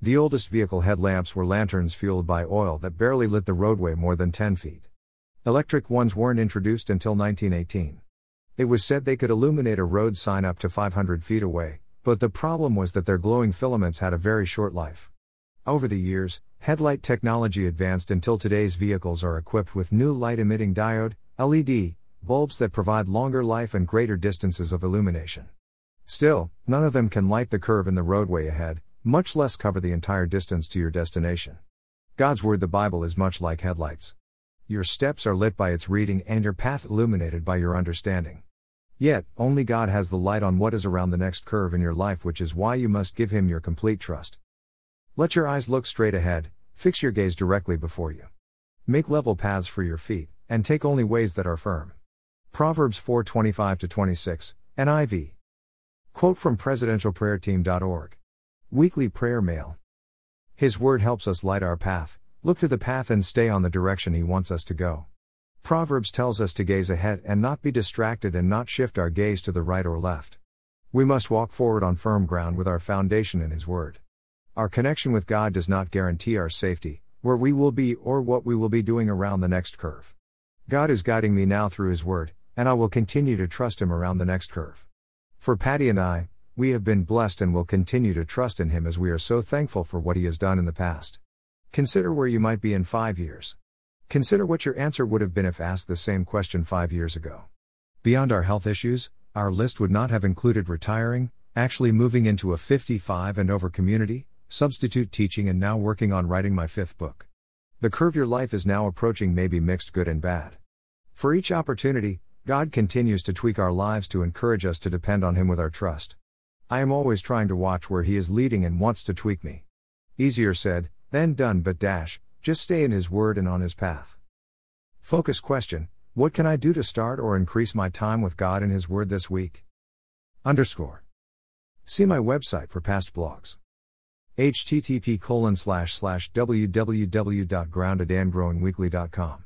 The oldest vehicle headlamps were lanterns fueled by oil that barely lit the roadway more than 10 feet. Electric ones weren't introduced until 1918. It was said they could illuminate a road sign up to 500 feet away, but the problem was that their glowing filaments had a very short life. Over the years, headlight technology advanced until today's vehicles are equipped with new light emitting diode, LED, bulbs that provide longer life and greater distances of illumination. Still, none of them can light the curve in the roadway ahead, much less cover the entire distance to your destination. God's Word, the Bible, is much like headlights. Your steps are lit by its reading and your path illuminated by your understanding. Yet, only God has the light on what is around the next curve in your life, which is why you must give Him your complete trust. Let your eyes look straight ahead, fix your gaze directly before you. Make level paths for your feet, and take only ways that are firm. Proverbs 4:25 26, NIV. Quote from presidentialprayerteam.org. Weekly Prayer Mail. His Word helps us light our path, look to the path and stay on the direction He wants us to go. Proverbs tells us to gaze ahead and not be distracted and not shift our gaze to the right or left. We must walk forward on firm ground with our foundation in His Word. Our connection with God does not guarantee our safety, where we will be or what we will be doing around the next curve. God is guiding me now through His Word, and I will continue to trust Him around the next curve. For Patty and I, we have been blessed and will continue to trust in Him as we are so thankful for what He has done in the past. Consider where you might be in five years. Consider what your answer would have been if asked the same question five years ago. Beyond our health issues, our list would not have included retiring, actually moving into a 55 and over community, substitute teaching, and now working on writing my fifth book. The curve your life is now approaching may be mixed good and bad. For each opportunity, God continues to tweak our lives to encourage us to depend on Him with our trust. I am always trying to watch where He is leading and wants to tweak me. Easier said than done, but dash, just stay in His Word and on His path. Focus question What can I do to start or increase my time with God and His Word this week? Underscore. See my website for past blogs. http colon slash slash www.groundedandgrowingweekly.com